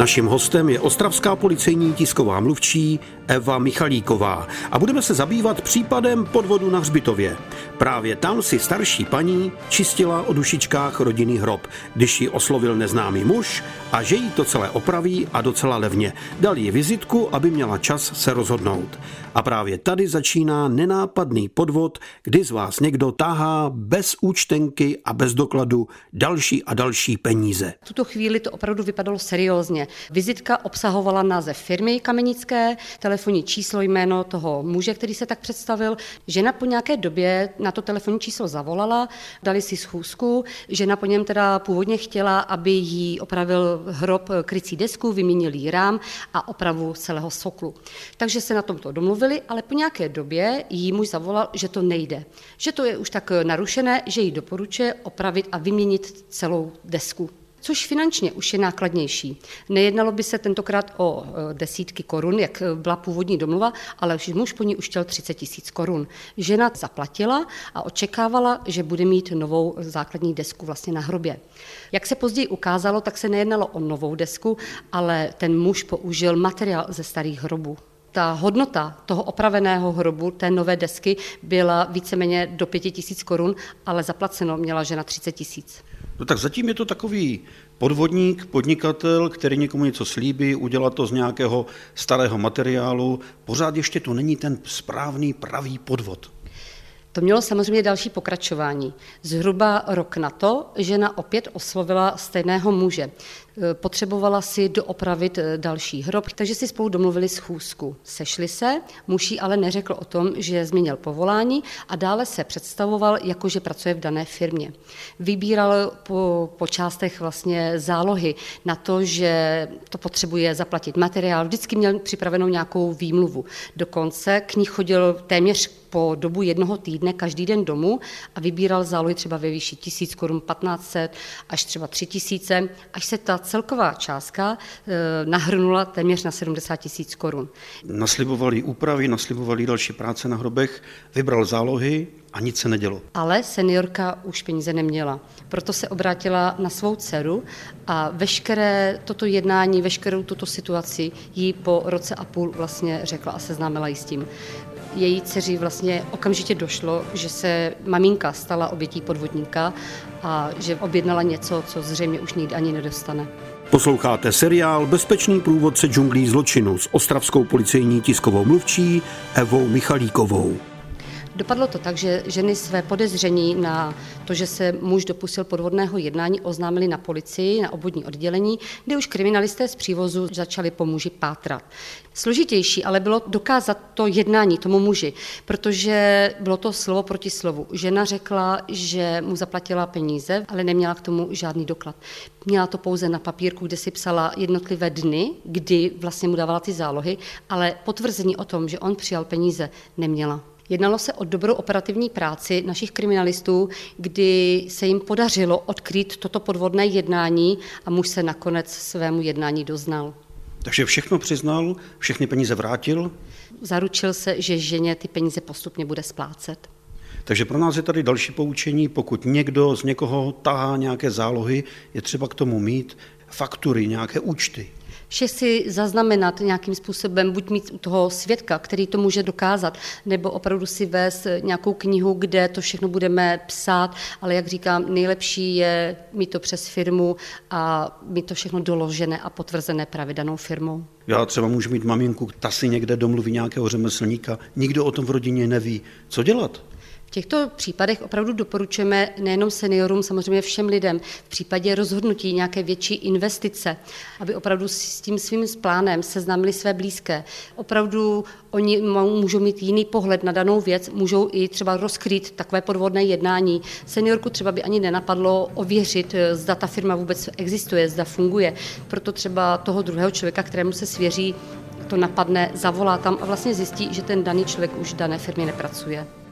Naším hostem je ostravská policejní tisková mluvčí Eva Michalíková a budeme se zabývat případem podvodu na Hřbitově. Právě tam si starší paní čistila o dušičkách rodinný hrob, když ji oslovil neznámý muž a že jí to celé opraví a docela levně. Dal jí vizitku, aby měla čas se rozhodnout. A právě tady začíná nenápadný podvod, kdy z vás někdo tahá bez účtenky a bez dokladu další a další peníze. V tuto chvíli to opravdu vypadalo seriózně. Vizitka obsahovala název firmy Kamenické, telefonní číslo, jméno toho muže, který se tak představil. Žena po nějaké době na to telefonní číslo zavolala, dali si schůzku. Žena po něm teda původně chtěla, aby jí opravil hrob krycí desku, vyměnil jí rám a opravu celého soklu. Takže se na tomto domluvili, ale po nějaké době jí muž zavolal, že to nejde. Že to je už tak narušené, že jí doporučuje opravit a vyměnit celou desku což finančně už je nákladnější. Nejednalo by se tentokrát o e, desítky korun, jak byla původní domluva, ale už muž po ní už chtěl 30 tisíc korun. Žena zaplatila a očekávala, že bude mít novou základní desku vlastně na hrobě. Jak se později ukázalo, tak se nejednalo o novou desku, ale ten muž použil materiál ze starých hrobů ta hodnota toho opraveného hrobu, té nové desky, byla víceméně do 5 tisíc korun, ale zaplaceno měla žena 30 tisíc. No tak zatím je to takový podvodník, podnikatel, který někomu něco slíbí, udělá to z nějakého starého materiálu. Pořád ještě to není ten správný, pravý podvod. To mělo samozřejmě další pokračování. Zhruba rok na to žena opět oslovila stejného muže. Eh, potřebovala si doopravit eh, další hrob, takže si spolu domluvili schůzku. Sešli se, muž ale neřekl o tom, že změnil povolání a dále se představoval, jako že pracuje v dané firmě. Vybíral po, po částech vlastně zálohy na to, že to potřebuje zaplatit materiál. Vždycky měl připravenou nějakou výmluvu. Dokonce k ní chodil téměř po dobu jednoho týdne každý den domů a vybíral zálohy třeba ve výši 1000 korun, 1500 až třeba 3000, až se ta celková částka eh, nahrnula téměř na 70 tisíc korun. Naslibovali úpravy, naslibovali další práce na hrobech, vybral zálohy a nic se nedělo. Ale seniorka už peníze neměla. Proto se obrátila na svou dceru a veškeré toto jednání, veškerou tuto situaci jí po roce a půl vlastně řekla a seznámila jí s tím její dceři vlastně okamžitě došlo, že se maminka stala obětí podvodníka a že objednala něco, co zřejmě už nikdy ani nedostane. Posloucháte seriál Bezpečný průvodce džunglí zločinu s ostravskou policejní tiskovou mluvčí Evou Michalíkovou. Dopadlo to tak, že ženy své podezření na to, že se muž dopustil podvodného jednání, oznámili na policii, na obvodní oddělení, kde už kriminalisté z přívozu začali po muži pátrat. Složitější ale bylo dokázat to jednání tomu muži, protože bylo to slovo proti slovu. Žena řekla, že mu zaplatila peníze, ale neměla k tomu žádný doklad. Měla to pouze na papírku, kde si psala jednotlivé dny, kdy vlastně mu dávala ty zálohy, ale potvrzení o tom, že on přijal peníze, neměla. Jednalo se o dobrou operativní práci našich kriminalistů, kdy se jim podařilo odkrýt toto podvodné jednání a muž se nakonec svému jednání doznal. Takže všechno přiznal, všechny peníze vrátil? Zaručil se, že ženě ty peníze postupně bude splácet. Takže pro nás je tady další poučení, pokud někdo z někoho tahá nějaké zálohy, je třeba k tomu mít faktury, nějaké účty vše si zaznamenat nějakým způsobem, buď mít u toho svědka, který to může dokázat, nebo opravdu si vést nějakou knihu, kde to všechno budeme psát, ale jak říkám, nejlepší je mít to přes firmu a mít to všechno doložené a potvrzené právě danou firmou. Já třeba můžu mít maminku, ta si někde domluví nějakého řemeslníka, nikdo o tom v rodině neví. Co dělat? V těchto případech opravdu doporučujeme nejenom seniorům, samozřejmě všem lidem v případě rozhodnutí nějaké větší investice, aby opravdu s tím svým plánem seznámili své blízké. Opravdu oni můžou mít jiný pohled na danou věc, můžou i třeba rozkrýt takové podvodné jednání. Seniorku třeba by ani nenapadlo ověřit, zda ta firma vůbec existuje, zda funguje. Proto třeba toho druhého člověka, kterému se svěří, to napadne, zavolá tam a vlastně zjistí, že ten daný člověk už dané firmě nepracuje.